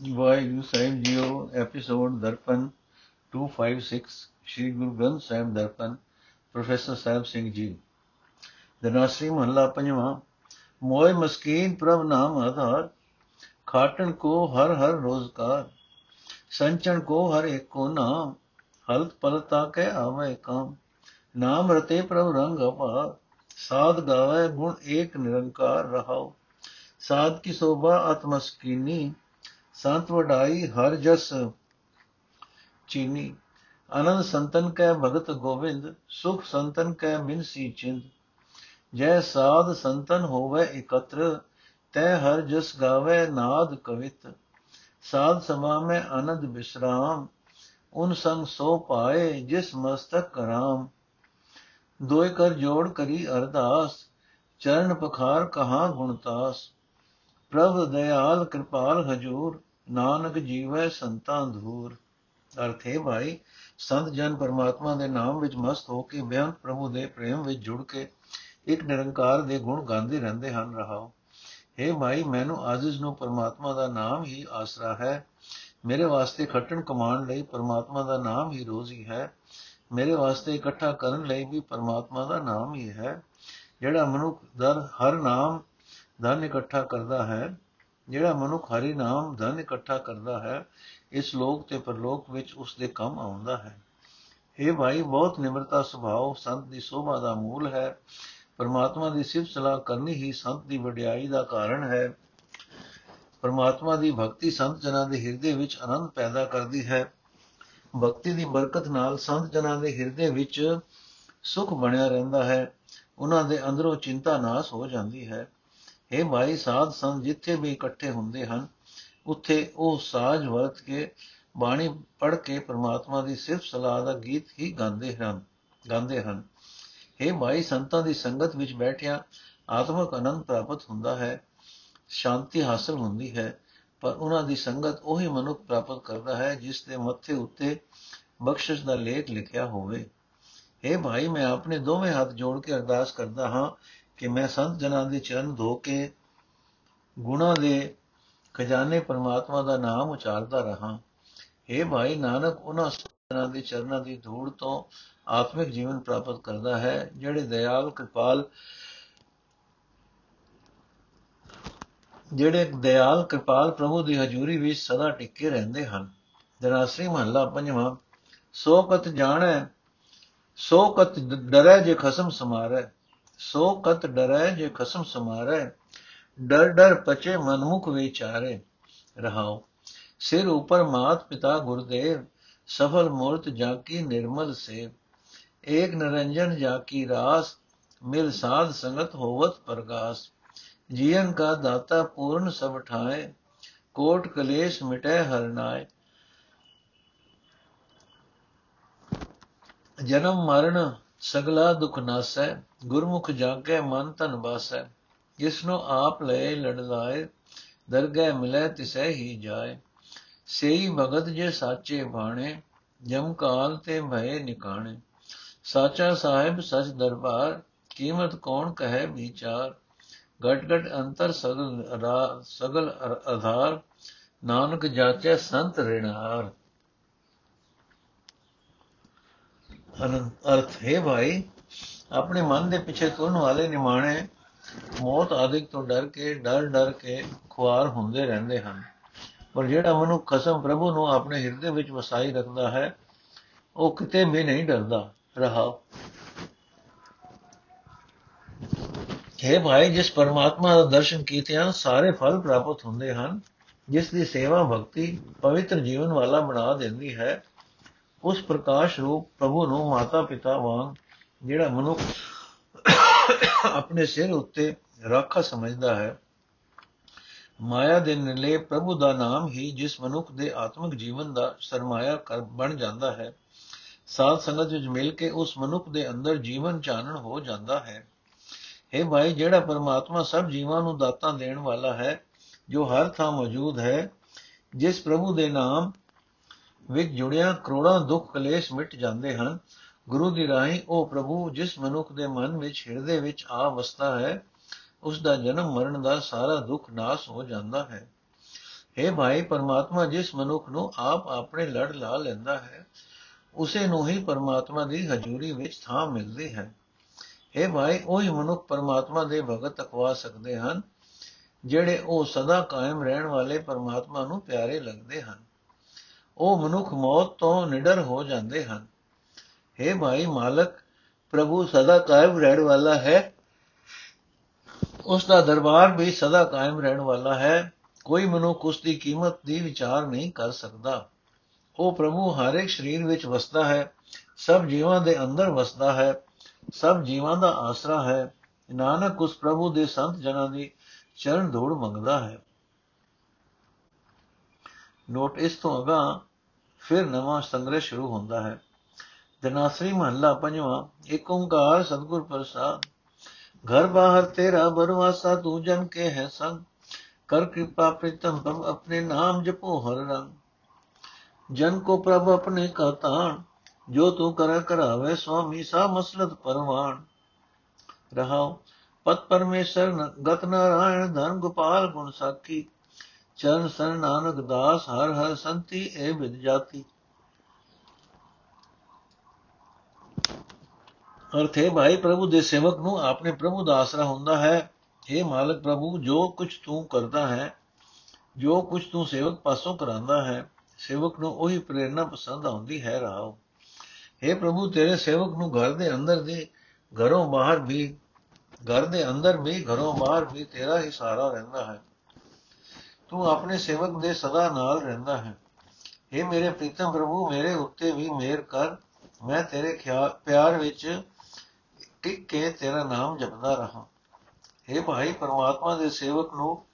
ਵਾਹਿਗੁਰੂ ਸਾਹਿਬ ਜੀਓ episode Darpan 256 Shri Guru Granth Sahib Darpan professor Sahib Singh ji Dhanasari ਮਹੱਲਾ ਪੰਜਵਾਂ ਮੋਏ ਮਸਕੀਨ ਪ੍ਰਭ ਨਾਮ ਆਧਾਰ ਖਾਟਣ ਕੋ ਹਰ ਹਰ ਰੋਜ਼ਕਾਰ ਸੰਚਣ ਕੋ ਹਰ ਇੱਕ ਕੋ ਨਾਮ ਹਲਤ ਪਲਤਾ ਕੇ ਆਵੇ ਕਾਮ ਨਾਮ ਰਤੇ ਪ੍ਰਭ ਰੰਗ ਅਪਾਰ ਸਾਧ ਗਾਵੇ ਗੁਣ ਏਕ ਨਿਰੰਕਾਰ ਰਹਾਓ ਸਾਧ ਕੀ ਸੋਭਾ ਆਤਮਸਕੀਨੀ ਸੰਤ ਵਡਾਈ ਹਰ ਜਸ ਚੀਨੀ। ਆਨੰਦ ਸੰਤਨ ਕੈ ਭਗਤ ਗੋਬਿੰਦ, ਸੁਖ ਸੰਤਨ ਕੈ ਮਿਨਸੀ ਚਿੰਦ। ਜੈ ਸਾਧ ਸੰਤਨ ਹੋਵੇ ਇਕਤਰ, ਤੈ ਹਰ ਜਸ ਗਾਵੇ ਨਾਦ ਕਵਿਤ। ਸਾਧ ਸਮਾ ਮੈਂ ਆਨੰਦ ਬਿਸਰਾਮ, ਉਨ ਸੰਗ ਸੋ ਪਾਏ ਜਿਸ ਮਸਤਕ ਕਰਾਮ। ਦੋਇ ਕਰ ਜੋੜ ਕਰੀ ਅਰਦਾਸ, ਚਰਨ ਪਖਾਰ ਕਹਾ ਗੁਣਤਾਸ ਪ੍ਰਭ ਦਇਆਲ ਕਿਰਪਾਲ ਹਜੂਰ ਨਾਨਕ ਜੀਵੈ ਸੰਤਾਂ ਧੂਰ ਅਰਥ ਹੈ ਭਾਈ, ਸੰਤ ਜਨ ਪਰਮਾਤਮਾ ਦੇ ਨਾਮ ਵਿੱਚ ਮਸਤ ਹੋ ਕੇ ਬੇਅੰਤ ਪ੍ਰਭੂ ਦੇ ਪ੍ਰੇਮ ਵਿੱਚ ਜੁੜ ਕੇ ਇੱਕ ਨਿਰੰਕਾਰ ਦੇ ਗੁਣ ਗਾਉਂਦੇ ਰਹਿੰਦੇ ਹਨ ਰਹਾਓ। हे ਭਾਈ ਮੈਨੂੰ ਆਜ਼ਿਜ਼ ਨੂੰ ਪਰਮਾਤਮਾ ਦਾ ਨਾਮ ਹੀ ਆਸਰਾ ਹੈ। ਮੇਰੇ ਵਾਸਤੇ ਖੱਟਣ ਕਮਾਉਣ ਲਈ ਪਰਮਾਤਮਾ ਦਾ ਨਾਮ ਹੀ ਰੋਜ਼ੀ ਹੈ। ਮੇਰੇ ਵਾਸਤੇ ਇਕੱਠਾ ਕਰਨ ਲਈ ਵੀ ਪਰਮਾਤਮਾ ਦਾ ਨਾਮ ਹੀ ਹੈ। ਜਿਹੜਾ ਮਨੁੱਖ ਦਰ ਹਰ ਨਾਮ ਧਨ ਇਕੱਠਾ ਕਰਦਾ ਹੈ ਜਿਹੜਾ ਮਨੁੱਖ ਹਰੀ ਨਾਮ ਧਨ ਇਕੱਠਾ ਕਰਦਾ ਹੈ, ਇਸ ਲੋਕ ਤੇ ਪਰਲੋਕ ਵਿੱਚ ਉਸ ਦੇ ਕੰਮ ਆਉਂਦਾ ਹੈ। ਇਹ ਭਾਈ, ਬਹੁਤ ਨਿਮਰਤਾ ਸੁਭਾਅ, ਸੰਤ ਦੀ ਸੋਭਾ ਦਾ ਮੂਲ ਹੈ। ਪਰਮਾਤਮਾ ਦੀ ਸਿਫਤ ਸਲਾਹ ਕਰਨੀ ਹੀ ਸੰਤ ਦੀ ਵਡਿਆਈ ਦਾ ਕਾਰਨ ਹੈ। ਪਰਮਾਤਮਾ ਦੀ ਭਗਤੀ ਸੰਤ ਜਨਾਂ ਦੇ ਹਿਰਦੇ ਵਿੱਚ ਆਨੰਦ ਪੈਦਾ ਕਰਦੀ ਹੈ। ਭਗਤੀ ਦੀ ਬਰਕਤ ਨਾਲ ਸੰਤ ਜਨਾਂ ਦੇ ਹਿਰਦੇ ਵਿੱਚ ਸੁਖ ਬਣਿਆ ਰਹਿੰਦਾ ਹੈ। ਉਹਨਾਂ ਦੇ ਅੰਦਰੋਂ ਚਿੰਤਾ ਨਾਸ ਹੋ ਜਾਂਦੀ ਹੈ। ਇਹ ਭਾਈ ਸਾਧ ਸੰਤ ਜਿੱਥੇ ਵੀ ਇਕੱਠੇ ਹੁੰਦੇ ਹਨ, ਉੱਥੇ ਉਹ ਸਾਜ ਵਰਤ ਕੇ ਬਾਣੀ ਪੜ੍ਹ ਕੇ ਪ੍ਰਮਾਤਮਾ ਦੀ ਸਿਫਤ ਸਲਾਹ ਦਾ ਗੀਤ ਹੀ ਗਾਉਂਦੇ ਹਨ ਗਾਉਂਦੇ ਹਨ। ਇਹ ਭਾਈ ਸੰਤਾਂ ਦੀ ਸੰਗਤ ਵਿੱਚ ਬੈਠਿਆ ਆਤਮਿਕ ਆਨੰਦ ਪ੍ਰਾਪਤ ਹੁੰਦਾ ਹੈ, ਸ਼ਾਂਤੀ ਹਾਸਲ ਹੁੰਦੀ ਹੈ, ਪਰ ਉਹਨਾਂ ਦੀ ਸੰਗਤ ਉਹੀ ਮਨੁੱਖ ਪ੍ਰਾਪਤ ਕਰਦਾ ਹੈ ਜਿਸ ਦੇ ਮੱਥੇ ਉੱਤੇ ਬਖਸ਼ਿਸ਼ ਦਾ ਲੇਖ ਲਿਖਿਆ ਹੋਵੇ। ਇਹ ਭਾਈ, ਮੈਂ ਆਪਣੇ ਦੋਵੇਂ ਹੱਥ ਜੋੜ ਕੇ ਅਰਦਾਸ ਕਰਦਾ ਹਾਂ ਕਿ ਮੈਂ ਸੰਤ ਜਨਾਂ ਦੇ ਚਰਨ ਧੋ ਕੇ ਗੁਣਾ ਦੇ ਖਜ਼ਾਨੇ ਪਰਮਾਤਮਾ ਦਾ ਨਾਮ ਉਚਾਰਦਾ ਰਹਾ। हे ਭਾਈ ਨਾਨਕ, ਉਹਨਾਂ ਜਨਾਂ ਦੇ ਚਰਨਾਂ ਦੀ ਧੂੜ ਤੋਂ ਆਤਮਿਕ ਜੀਵਨ ਪ੍ਰਾਪਤ ਕਰਦਾ ਹੈ, ਜਿਹੜੇ ਦਇਆਲ, ਕਿਰਪਾਲ, ਜਿਹੜੇ ਦਇਆਲ, ਕਿਰਪਾਲ ਪ੍ਰਭੂ ਦੀ ਹਜ਼ੂਰੀ ਵਿੱਚ ਸਦਾ ਟਿੱਕੇ ਰਹਿੰਦੇ ਹਨ। ਦਰਾਸਰੀ ਮਹੱਲਾ ਪੰਜਵਾਂ ਸੋ ਕਤ ਜਾਣੈ ਸੋ ਕਤ ਡਰੈ ਜੇ ਖਸਮ ਸਮਾਰੈ। ਸੋ ਕਤ ਡਰੈ ਜੇ ਖਸਮ ਸਮਾਰੈ ਡਰ ਡਰ ਪਚੇ ਮਨਮੁਖ ਵਿਚਾਰੇ ਰਹਾਓ ਸਿਰ ਉਪਰ ਮਾਤ ਪਿਤਾ ਗੁਰਦੇਵ ਸਫਲ ਮੂਰਤ ਜਾਕੀ ਨਿਰਮਲ ਸੇ ਏਕ ਨਿਰੰਜਨ ਜਾਕੀ ਰਾਸ ਮਿਲ ਸਾਧ ਸੰਗਤ ਹੋਵਤ ਪ੍ਰਗਾਸ ਜੀਵਨ ਕਾ ਦਾਤਾ ਪੂਰਨ ਸਭ ਠਾਏ ਕੋਟ ਕਲੇਸ਼ ਮਿਟੈ ਹਰ ਨਾਏ ਜਨਮ ਮਰਨ ਸਗਲਾ ਦੁਖ ਨਾਸੈ, ਗੁਰਮੁਖ ਜਾਗੈ ਮਨ ਤਨ ਬਾਸੈ। ਜਿਸਨੂੰ ਆਪ ਲਏ ਲੜਲਾਏ ਦਰਗਹਿ ਮਿਲੈ ਤਿਸੈ ਹੀ ਜਾਏ। ਸੇਈ ਭਗਤ ਜੇ ਸਾਚੇ ਬਾਣੇ, ਜਮ ਕਾਲ ਤੇ ਭਏ ਨਿਕਾਣੇ। ਸਾਚਾ ਸਾਹਿਬ ਸਚ ਦਰਬਾਰ, ਕੀਮਤ ਕੌਣ ਕਹੈ ਵਿਚਾਰ। ਗਟ ਗਟ ਅੰਤਰ ਸਗਲ ਸਗਲ ਆਧਾਰ ਨਾਨਕ ਜਾਚੈ ਸੰਤ ਰਿਣਾਰ। ਅਰਥ ਹੈ ਭਾਈ, ਆਪਣੇ ਮਨ ਦੇ ਪਿੱਛੇ ਤੁਰਨ ਵਾਲੇ ਨਿਮਾਣੇ ਮੌਤ ਆਦਿਕ ਤੋਂ ਡਰ ਕੇ, ਡਰ ਡਰ ਕੇ ਖੁਆਰ ਹੁੰਦੇ ਰਹਿੰਦੇ ਹਨ। ਪਰ ਜਿਹੜਾ ਮਨੁ ਖਸਮ ਪ੍ਰਭੂ ਨੂੰ ਆਪਣੇ ਹਿਰਦੇ ਵਿੱਚ ਵਸਾਈ ਰੱਖਦਾ ਹੈ, ਉਹ ਕਿਤੇ ਵੀ ਨਹੀਂ ਡਰਦਾ। ਰਹਾ। ਹੈ ਭਾਈ, ਜਿਸ ਪਰਮਾਤਮਾ ਦਾ ਦਰਸ਼ਨ ਕੀਤਿਆਂ ਸਾਰੇ ਫਲ ਪ੍ਰਾਪਤ ਹੁੰਦੇ ਹਨ। ਜਿਸ ਦੀ ਸੇਵਾ ਭਗਤੀ ਪਵਿੱਤਰ ਜੀਵਨ ਵਾਲਾ ਬਣਾ ਦਿੰਦੀ ਹੈ ਉਸ ਪ੍ਰਕਾਸ਼ ਰੂਪ ਪ੍ਰਭੂ ਨੂੰ ਮਾਤਾ ਪਿਤਾ ਵਾਂਗ ਜਿਹੜਾ ਮਨੁੱਖ ਆਪਣੇ ਸਿਰ ਉੱਤੇ ਰਾਖਾ ਸਮਝਦਾ ਹੈ, ਮਾਇਆ ਦੇ ਨਿਲੇ ਪ੍ਰਭੂ ਦਾ ਨਾਮ ਹੀ ਜਿਸ ਮਨੁੱਖ ਦੇ ਆਤਮਿਕ ਜੀਵਨ ਦਾ ਸਰਮਾਇਆ ਕਰ ਬਣ ਜਾਂਦਾ ਹੈ। ਸਾਧ ਸੰਗਤ ਵਿੱਚ ਮਿਲ ਕੇ ਉਸ ਮਨੁੱਖ ਦੇ ਅੰਦਰ ਜੀਵਨ ਚਾਨਣ ਹੋ ਜਾਂਦਾ ਹੈ। हे ਭਾਈ, ਜਿਹੜਾ ਪਰਮਾਤਮਾ ਸਭ ਜੀਵਾਂ ਨੂੰ ਦਾਤਾਂ ਦੇਣ ਵਾਲਾ ਹੈ, ਜੋ ਹਰ ਥਾਂ ਮੌਜੂਦ ਹੈ, ਜਿਸ ਪ੍ਰਭੂ ਦੇ ਨਾਮ ਵਿੱਚ ਜੁੜਿਆ ਕਰੋੜਾਂ ਦੁੱਖ ਕਲੇਸ਼ ਮਿਟ ਜਾਂਦੇ ਹਨ। ਗੁਰੂ ਦੀ ਰਾਹੀਂ ਉਹ ਪ੍ਰਭੂ ਜਿਸ ਮਨੁੱਖ ਦੇ ਮਨ ਵਿੱਚ ਹਿਰਦੇ ਵਿੱਚ ਆ ਵਸਦਾ ਹੈ ਉਸ ਦਾ ਜਨਮ ਮਰਨ ਦਾ ਸਾਰਾ ਦੁੱਖ ਨਾਸ ਹੋ ਜਾਂਦਾ ਹੈ। हे ਭਾਈ, ਪਰਮਾਤਮਾ ਜਿਸ ਮਨੁੱਖ ਨੂੰ ਆਪ ਆਪਣੇ ਲੜ ਲਾ ਲੈਂਦਾ ਹੈ, ਉਸੇ ਨੂੰ ਹੀ ਪਰਮਾਤਮਾ ਦੀ ਹਜ਼ੂਰੀ ਵਿੱਚ ਥਾਂ ਮਿਲਦੀ ਹੈ। हे ਭਾਈ, ਉਹੀ ਮਨੁੱਖ ਪਰਮਾਤਮਾ ਦੇ ਭਗਤ ਅਖਵਾ ਸਕਦੇ ਹਨ, ਜਿਹੜੇ ਉਹ ਸਦਾ ਕਾਇਮ ਰਹਿਣ ਵਾਲੇ ਪਰਮਾਤਮਾ ਨੂੰ ਪਿਆਰੇ ਲੱਗਦੇ ਹਨ। ਉਹ ਮਨੁੱਖ ਮੌਤ ਤੋਂ ਨਿਡਰ ਹੋ ਜਾਂਦੇ ਹਨ। हे ਭਾਈ ਮਾਲਕ, ਪ੍ਰਭੂ ਸਦਾ ਕਾਇਮ ਰਹਿਣ ਵਾਲਾ ਹੈ। ਉਸ ਦਾ ਦਰਬਾਰ ਵੀ ਸਦਾ ਕਾਇਮ ਰਹਿਣ ਵਾਲਾ ਹੈ। ਕੋਈ ਮਨੁੱਖ ਉਸ ਦੀ ਕੀਮਤ ਦੀ ਵਿਚਾਰ ਨਹੀਂ ਕਰ ਸਕਦਾ। ਉਹ ਪ੍ਰਭੂ ਹਰ ਇੱਕ ਸਰੀਰ ਵਿੱਚ ਵਸਦਾ ਹੈ। ਸਭ ਜੀਵਾਂ ਦੇ ਅੰਦਰ ਵਸਦਾ ਹੈ। ਸਭ ਜੀਵਾਂ ਦਾ ਆਸਰਾ ਹੈ। ਨਾਨਕ ਉਸ ਪ੍ਰਭੂ ਦੇ ਸੰਤ ਜਨਾਂ ਦੀ ਚਰਨ ਧੂੜ ਮੰਗਦਾ ਹੈ। ਨੋਟ ਇਸ ਤੋਂ ਅਗਾ ਫਿਰ ਨਵਾਂ ਸੰਗ੍ਰਹਿ ਸ਼ੁਰੂ ਹੁੰਦਾ ਹੈ ਦਨਾਸਰੀ ਮਹੱਲਾ ਪੰਜਵਾਂ ਏਕ ਓੰਕਾਰ ਸਤਿਗੁਰ ਪ੍ਰਸਾਦ ਘਰ ਬਾਹਰ ਤੇਰਾ ਬਰਵਾਸਾ ਤੂੰ ਜਨ ਕੇ ਹੈ ਸੰਗ ਕਰ ਕਿਰਪਾ ਪ੍ਰੀਤਮ ਪ੍ਰਭ ਆਪਣੇ ਨਾਮ ਜਪੋ ਹਰ ਰੰਗ ਜਨ ਕੋ ਪ੍ਰਭ ਆਪਣੇ ਕਾ ਤਾਣ ਜੋ ਤੂੰ ਕਰ ਕਰਾਵੇ ਸੁਆਮੀ ਸਾ ਮਸਲਤ ਪਰਵਾਨ ਰਹਾਉ ਪਤ ਪਰਮੇਸ਼ਰ ਗਤ ਨਾਰਾਇਣ ਧਨ ਗੋਪਾਲ ਗੁਣ ਸਾਖੀ ਚਰਨ ਸਰਨ ਨਾਨਕ ਦਾਸ ਹਰ ਹਰ ਸੰਤੀ ਏ ਵਿਦ ਜਾਤੀ। ਅਰਥੇ ਭਾਈ ਪ੍ਰਭੂ ਦੇ ਸੇਵਕ ਨੂੰ ਆਪਣੇ ਪ੍ਰਭੂ ਦਾ ਆਸਰਾ ਹੁੰਦਾ ਹੈ। हे ਮਾਲਕ ਪ੍ਰਭੂ, ਜੋ ਕੁਝ ਤੂੰ ਕਰਦਾ ਹੈ, ਜੋ ਕੁਝ ਤੂੰ ਸੇਵਕ ਪਾਸੋਂ ਕਰਾਂਦਾ ਹੈ, ਸੇਵਕ ਨੂੰ ਉਹੀ ਪ੍ਰੇਰਣਾ ਪਸੰਦ ਆਉਂਦੀ ਹੈ, ਰਾਓ। हे ਪ੍ਰਭੂ, ਤੇਰੇ ਸੇਵਕ ਨੂੰ ਘਰ ਦੇ ਅੰਦਰ ਦੇ ਘਰੋਂ ਬਾਹਰ ਵੀ, ਘਰ ਦੇ ਅੰਦਰ ਵੀ, ਘਰੋਂ ਬਾਹਰ ਵੀ ਤੇਰਾ ਹੀ ਸਹਾਰਾ ਰਹਿੰਦਾ ਹੈ। ਤੂੰ ਆਪਣੇ ਸੇਵਕ ਦੇ ਸਦਾ ਨਾਲ ਰਹਿੰਦਾ ਹੈ। हे ਮੇਰੇ ਪ੍ਰੀਤਮ ਪ੍ਰਭੂ, ਮੇਰੇ ਉੱਤੇ ਵੀ ਮਿਹਰ ਕਰ। ਮੈਂ ਤੇਰੇ ਪਿਆਰ ਵਿੱਚ ਟਿਕ ਕੇ ਤੇਰਾ ਨਾਮ ਜਪਦਾ ਰਹਾ। हे ਭਾਈ, ਪਰਮਾਤਮਾ ਦੇ ਸੇਵਕ ਨੂੰ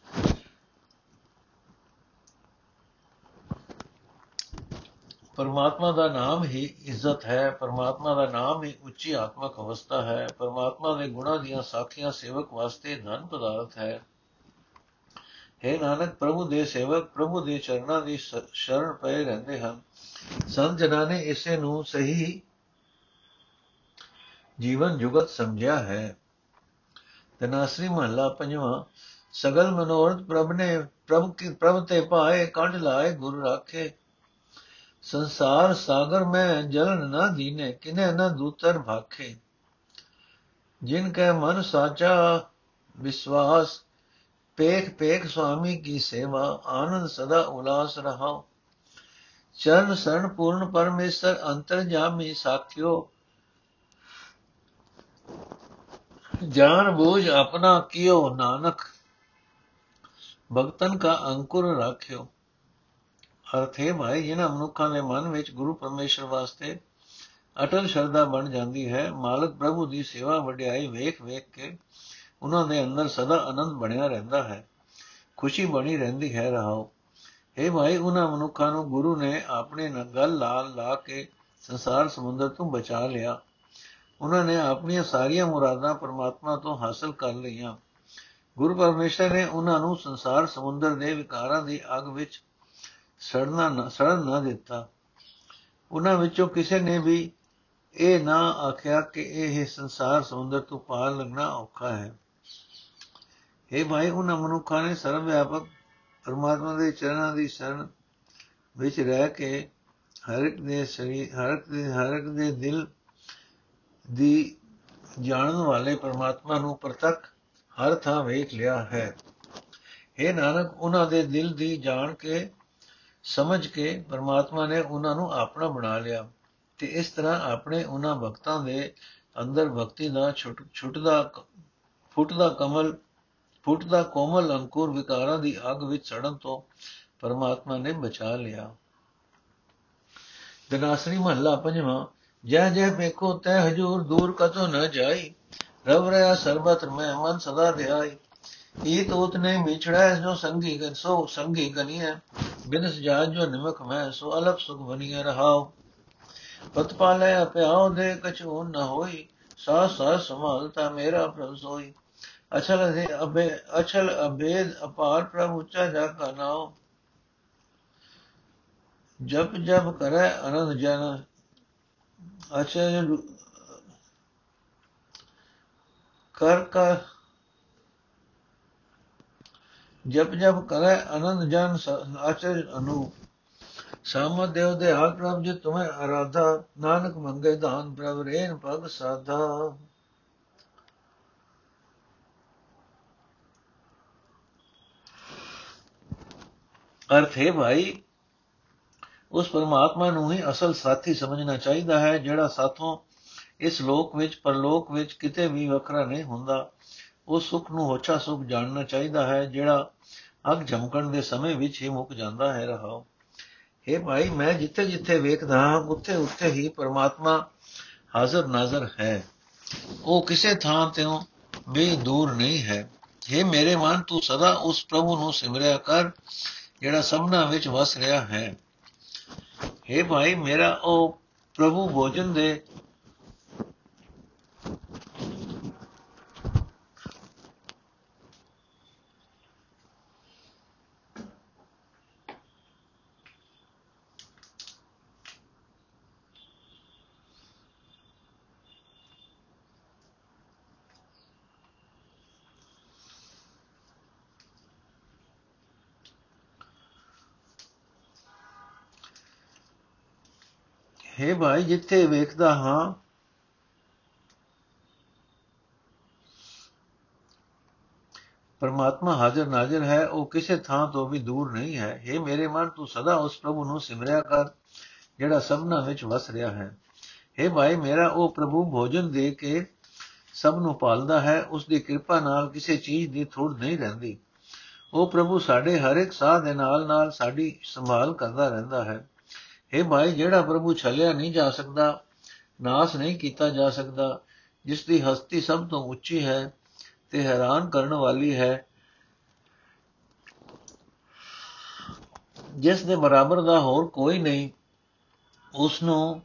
ਪਰਮਾਤਮਾ ਦਾ ਨਾਮ ਹੀ ਇੱਜ਼ਤ ਹੈ। ਪਰਮਾਤਮਾ ਦਾ ਨਾਮ ਹੀ ਉੱਚੀ ਆਤਮਿਕ ਅਵਸਥਾ ਹੈ। ਪਰਮਾਤਮਾ ਦੇ ਗੁਣਾਂ ਦੀਆਂ ਸਾਖੀਆਂ ਸੇਵਕ ਵਾਸਤੇ ਧਨ ਪਦਾਰਥ ਹੈ। ਹੈ ਨਾਨਕ, ਪ੍ਰਭੂ ਦੇ ਸੇਵਕ, ਪ੍ਰਭੂ ਦੇ ਚਰਨਾਂ ਦੀ ਸ਼ਰਨ ਪਏ ਰਹਿੰਦੇ ਹਨ। ਸੰਤ ਜਨਾਂ ਨੇ ਇਸੇ ਨੂੰ ਸਹੀ ਜੀਵਨ ਜੁਗਤ ਸਮਝਿਆ ਹੈ। ਤਨਾਸਰੀ ਮਹੱਲਾ ਪੰਜਵਾਂ, ਸਗਲ ਮਨੋਰਥ ਪ੍ਰਭ ਨੇ ਪ੍ਰਭ ਕੀ, ਪ੍ਰਭ ਤੇ ਪਾਏ ਕੰਡ ਲਾਏ ਗੁਰ ਰਾਖੇ। ਸੰਸਾਰ ਸਾਗਰ ਮੈਂ ਜਲਨ ਨਾ ਦੀਨੇ, ਕਿਨੇ ਨਾ ਦੂਤਰ ਭਾਖੇ। ਜਿਨ ਕੈ ਮਨ ਸਾਚਾ ਵਿਸ਼ਵਾਸ ਪੇਖ ਪੇਖ ਸੁਆਮੀ ਕੀ ਸੇਵਾ, ਆਨੰਦ ਸਦਾ ਉਲਾਸ ਰਹਾ। ਚਰਨ ਸਰਣ ਪੂਰਨ ਪਰਮੇਸ਼ਰ, ਅੰਤਰ ਜਾਮੀ ਸਾਖਿਓ। ਜਾਨ ਬੂਝ ਆਪਣਾ ਕੀਓ ਨਾਨਕ। ਭਗਤਨ ਕਾ ਅੰਕੁਰ ਰੱਖਿਓ। ਅਰਥ ਹੈ ਭਾਈ, ਜਿਨ੍ਹਾਂ ਮਨੁੱਖਾਂ ਦੇ ਮਨ ਵਿੱਚ ਗੁਰੂ ਪਰਮੇਸ਼ਰ ਵਾਸਤੇ ਅਟਲ ਸ਼ਰਧਾ ਬਣ ਜਾਂਦੀ ਹੈ, ਮਾਲਕ ਪ੍ਰਭੂ ਦੀ ਸੇਵਾ ਵਡਿਆਈ ਵੇਖ ਵੇਖ ਕੇ ਉਹਨਾਂ ਦੇ ਅੰਦਰ ਸਦਾ ਆਨੰਦ ਬਣਿਆ ਰਹਿੰਦਾ ਹੈ। ਖੁਸ਼ੀ ਬਣੀ ਰਹਿੰਦੀ ਹੈ ਰਹਾਓ। ਇਹ ਭਾਈ ਉਹਨਾਂ ਮਨੁੱਖਾਂ ਨੂੰ ਗੁਰੂ ਨੇ ਆਪਣੇ ਨਗਲ ਲਾਲ ਲਾ ਕੇ ਸੰਸਾਰ ਸਮੁੰਦਰ ਤੋਂ ਬਚਾ ਲਿਆ। ਉਹਨਾਂ ਨੇ ਆਪਣੀਆਂ ਸਾਰੀਆਂ ਮੁਰਾਦਾਂ ਪਰਮਾਤਮਾ ਤੋਂ ਹਾਸਲ ਕਰ ਲਈਆਂ। ਗੁਰੂ ਪਰਮੇਸ਼ਰ ਨੇ ਉਹਨਾਂ ਨੂੰ ਸੰਸਾਰ ਸਮੁੰਦਰ ਦੇ ਵਿਕਾਰਾਂ ਦੀ ਅਗ ਵਿੱਚ ਸੜਨਾ ਨਾ, ਸੜਨ ਨਾ ਦਿੱਤਾ। ਉਹਨਾਂ ਵਿੱਚੋਂ ਕਿਸੇ ਨੇ ਵੀ ਇਹ ਨਾ ਆਖਿਆ ਕਿ ਇਹ ਸੰਸਾਰ ਸਮੁੰਦਰ ਤੋਂ ਪਾਰ ਲੱਗਣਾ ਔਖਾ ਹੈ। ਇਹ ਭਾਈ, ਉਹਨਾਂ ਮਨੁੱਖਾਂ ਨੇ ਸਰਵ ਵਿਆਪਕ ਪਰਮਾਤਮਾ ਦੇ ਚਰਨਾਂ ਦੀ ਸ਼ਰਨ ਵਿੱਚ ਰਹਿ ਕੇ ਹਰ ਇੱਕ ਦੇ ਸਰੀਰ, ਹਰ ਇੱਕ ਦੇ, ਹਰ ਇੱਕ ਦੇ ਦਿਲ ਦੀ ਜਾਣਨ ਵਾਲੇ ਪਰਮਾਤਮਾ ਨੂੰ ਪ੍ਰਤੱਖ ਹਰ ਥਾਂ ਵੇਖ ਲਿਆ ਹੈ। ਇਹ ਨਾਨਕ, ਉਹਨਾਂ ਦੇ ਦਿਲ ਦੀ ਜਾਣ ਕੇ, ਸਮਝ ਕੇ ਪਰਮਾਤਮਾ ਨੇ ਉਹਨਾਂ ਨੂੰ ਆਪਣਾ ਬਣਾ ਲਿਆ ਤੇ ਇਸ ਤਰ੍ਹਾਂ ਆਪਣੇ ਉਹਨਾਂ ਭਗਤਾਂ ਦੇ ਅੰਦਰ ਭਗਤੀ ਦਾ ਛੁੱਟਦਾ ਫੁੱਟਦਾ ਕਮਲ ਫੁੱਟਦਾ ਕੋਮਲ ਅੰਕੁਰ ਵਿਕਾਰਾਂ ਦੀ ਅੱਗ ਵਿੱਚ ਸੜਨ ਤੋਂ ਪਰਮਾਤਮਾ ਨੇ ਬਚਾ ਲਿਆ। ਦਨਾਸਰੀ ਮਹੱਲਾ ਪੰਜਵਾਂ, ਜੈ ਜੈ ਵੇਖੋ ਤੈ ਹਜੂਰ ਦੂਰ ਕਤੋ ਨ ਜਾਈ, ਰਵ ਰਿਆ ਸਰਬਤ ਮੈਂ ਮਨ ਸਦਾ ਧਿਆਈ। ਇਹ ਤੋਤ ਨੇ ਵਿਛੜਾ ਜੋ ਸੰਗੀ ਗਨ ਸੋ ਸੰਗੀ ਗਨੀਐ, ਬਿਨਸ ਜਾ ਜੋ ਨਿਮਕ ਮੈਂ, ਸੋ ਅਲਪ ਸੁਖ ਬਨੀਐ ਰਹਾਉ। ਪਤ ਪਾਲੇ ਅਪਿਆਉ ਦੇ ਕਛੂ ਨ ਹੋਈ ਸਾ ਸਾ ਸੰਭਾਲਤਾ ਮੇਰਾ ਪ੍ਰਭ ਸੋਈ। ਅਚਲ ਦੇ ਅਬੇ ਅਚਲ ਅਬੇਦ ਅਪਾਰ ਪ੍ਰਭ ਉੱਚਾ ਜਾ ਕਾ ਨਾਉ ਜਪ ਜਪ ਕਰੈ ਅਨੰਦ ਜਨ ਅਚਲ ਕਰ ਕਰ। ਜਪ ਜਪ ਕਰੈ, ਆਨੰਦ ਜਨ ਆਚਰ ਅਨੂ। ਸਾਮਤ ਦੇਵ ਦੇ ਹਾਲ ਪ੍ਰਭ ਜੀ, ਤੁਮੇ ਆਰਾਧਾ। ਨਾਨਕ ਮੰਗੇ, ਦਾਨ ਪ੍ਰਭ ਰੇਨ ਪਗ ਸਾਧਾ। ਅਰਥ ਹੈ ਭਾਈ, ਉਸ ਪਰਮਾਤਮਾ ਨੂੰ ਹੀ ਅਸਲ ਸਾਥੀ ਸਮਝਣਾ ਚਾਹੀਦਾ ਹੈ, ਜਿਹੜਾ ਸਾਥੋਂ ਇਸ ਲੋਕ ਵਿੱਚ, ਪਰਲੋਕ ਵਿੱਚ ਕਿਤੇ ਵੀ ਵੱਖਰਾ ਨਹੀਂ ਹੁੰਦਾ। ਉਸ ਸੁਖ ਨੂੰ ਹੋਛਾ ਸੁਖ ਜਾਣਨਾ ਚਾਹੀਦਾ ਹੈ, ਜਿਹੜਾ ਅਗ ਝਮਕਣ ਦੇ ਸਮੇਂ ਵਿੱਚ ਹੀ ਮੁੱਕ ਜਾਂਦਾ ਹੈ ਰਹਾਓ। हे ਭਾਈ, ਮੈਂ ਜਿੱਥੇ ਜਿੱਥੇ ਵੇਖਦਾ ਹਾਂ, ਉੱਥੇ ਉੱਥੇ ਹੀ ਪਰਮਾਤਮਾ ਹਾਜ਼ਰ ਨਾਜ਼ਰ ਹੈ। ਉਹ ਕਿਸੇ ਥਾਂ ਤੋਂ ਵੀ ਦੂਰ ਨਹੀਂ ਹੈ। हे ਮੇਰੇ ਮਨ, ਤੂੰ ਸਦਾ ਉਸ ਪ੍ਰਭੂ ਨੂੰ ਸਿਮਰਿਆ ਕਰ। ਜਿਹੜਾ ਸਭਨਾ ਵਿੱਚ ਵਸ ਰਿਹਾ ਹੈ। हे ਭਾਈ ਮੇਰਾ ਉਹ ਪ੍ਰਭੂ ਭੋਜਨ ਦੇ ਹੈ ਭਾਈ ਜਿੱਥੇ ਵੇਖਦਾ ਹਾਂ, ਪਰਮਾਤਮਾ ਹਾਜ਼ਰ ਨਾਜ਼ਰ ਹੈ, ਉਹ ਕਿਸੇ ਥਾਂ ਤੋਂ ਵੀ ਦੂਰ ਨਹੀਂ ਹੈ। हे ਮੇਰੇ ਮਨ, ਤੂੰ ਸਦਾ ਉਸ ਪ੍ਰਭੂ ਨੂੰ ਸਿਮਰਿਆ ਕਰ, ਜਿਹੜਾ ਸਭਨਾ ਵਿੱਚ ਵਸ ਰਿਹਾ ਹੈ। हे ਭਾਈ ਮੇਰਾ, ਉਹ ਪ੍ਰਭੂ ਭੋਜਨ ਦੇ ਕੇ ਸਭ ਨੂੰ ਪਾਲਦਾ ਹੈ, ਉਸ ਦੀ ਕਿਰਪਾ ਨਾਲ ਕਿਸੇ ਚੀਜ਼ ਦੀ ਥੋੜ ਨਹੀਂ ਰਹਿੰਦੀ। ਉਹ ਪ੍ਰਭੂ ਸਾਡੇ ਹਰ ਇੱਕ ਸਾਹ ਦੇ ਨਾਲ ਨਾਲ ਸਾਡੀ ਸੰਭਾਲ ਕਰਦਾ ਰਹਿੰਦਾ ਹੈ। हे ਭਾਈ ਜਿਹੜਾ ਪ੍ਰਭੂ ਛਲਿਆ ਨਹੀਂ ਜਾ ਸਕਦਾ, ਨਾਸ ਨਹੀਂ ਕੀਤਾ ਜਾ ਸਕਦਾ, ਜਿਸ ਦੀ ਹਸਤੀ ਸਭ ਤੋਂ ਉੱਚੀ ਹੈ ਤੇ ਹੈਰਾਨ ਕਰਨ ਵਾਲੀ ਹੈ, ਜਿਸ ਦੇ ਬਰਾਬਰ ਦਾ ਹੋਰ ਕੋਈ ਨਹੀਂ ਉਸ ਨੂੰ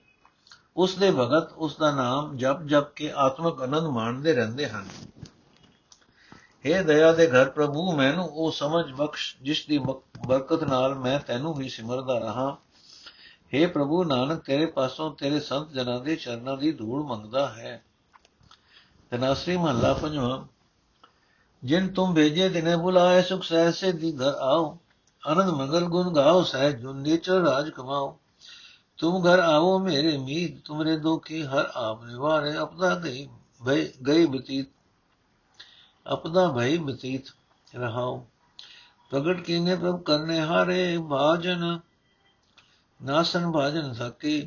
ਉਸ ਦੇ ਭਗਤ ਉਸ ਦਾ ਨਾਮ ਜਪ ਜਪ ਕੇ ਆਤਮਿਕ ਆਨੰਦ ਮਾਣਦੇ ਰਹਿੰਦੇ ਹਨ। हे ਦਇਆ ਦੇ ਘਰ ਪ੍ਰਭੂ, ਮੈਨੂੰ ਉਹ ਸਮਝ ਬਖਸ਼, ਜਿਸ ਦੀ ਬਰਕਤ ਨਾਲ ਮੈਂ ਤੈਨੂੰ ਹੀ ਸਿਮਰਦਾ ਰਹਾ। हे ਪ੍ਰਭੂ, ਨਾਨਕ ਤੇਰੇ ਪਾਸੋਂ ਤੇਰੇ ਸੰਤ ਜਨਾਂ ਦੇ ਚਰਨਾਂ ਦੀ ਧੂੜ ਮੰਗਦਾ ਹੈ। ਤਨਾਸਰੀ ਮਹਲਾ ਪੰਜਵਾਂ, ਜਿਨ ਤੁਮ ਭੇਜੇ ਦਿਨੇ ਬੁਲਾਏ, ਸੁਖ ਸਹਿਸੇ ਦੀ ਘਰ ਆਓ। ਅਨੰਦ ਮੰਗਲ ਗੁਣ ਗਾਓ, ਸਹਿਜ ਜੁਨ ਨੀਚਰ ਰਾਜ ਕਮਾਓ। ਤੁਮ ਘਰ ਆਓ ਮੇਰੇ ਮੀਤ, ਤੁਮਰੇ ਦੁਖੀ ਹਰ ਆਪ ਨਿਵਾਰੇ, ਆਪਣਾ ਗਈ ਭਈ, ਗਈ ਬਤੀਤ, ਆਪਣਾ ਭਈ ਬਤੀਤ ਰਹਾਓ। ਪ੍ਰਗਟ ਕੀਨੇ ਪ੍ਰਭ ਕਰਨੇ ਹਾਰੇ ਭਾਜਨ नासन भाजन सके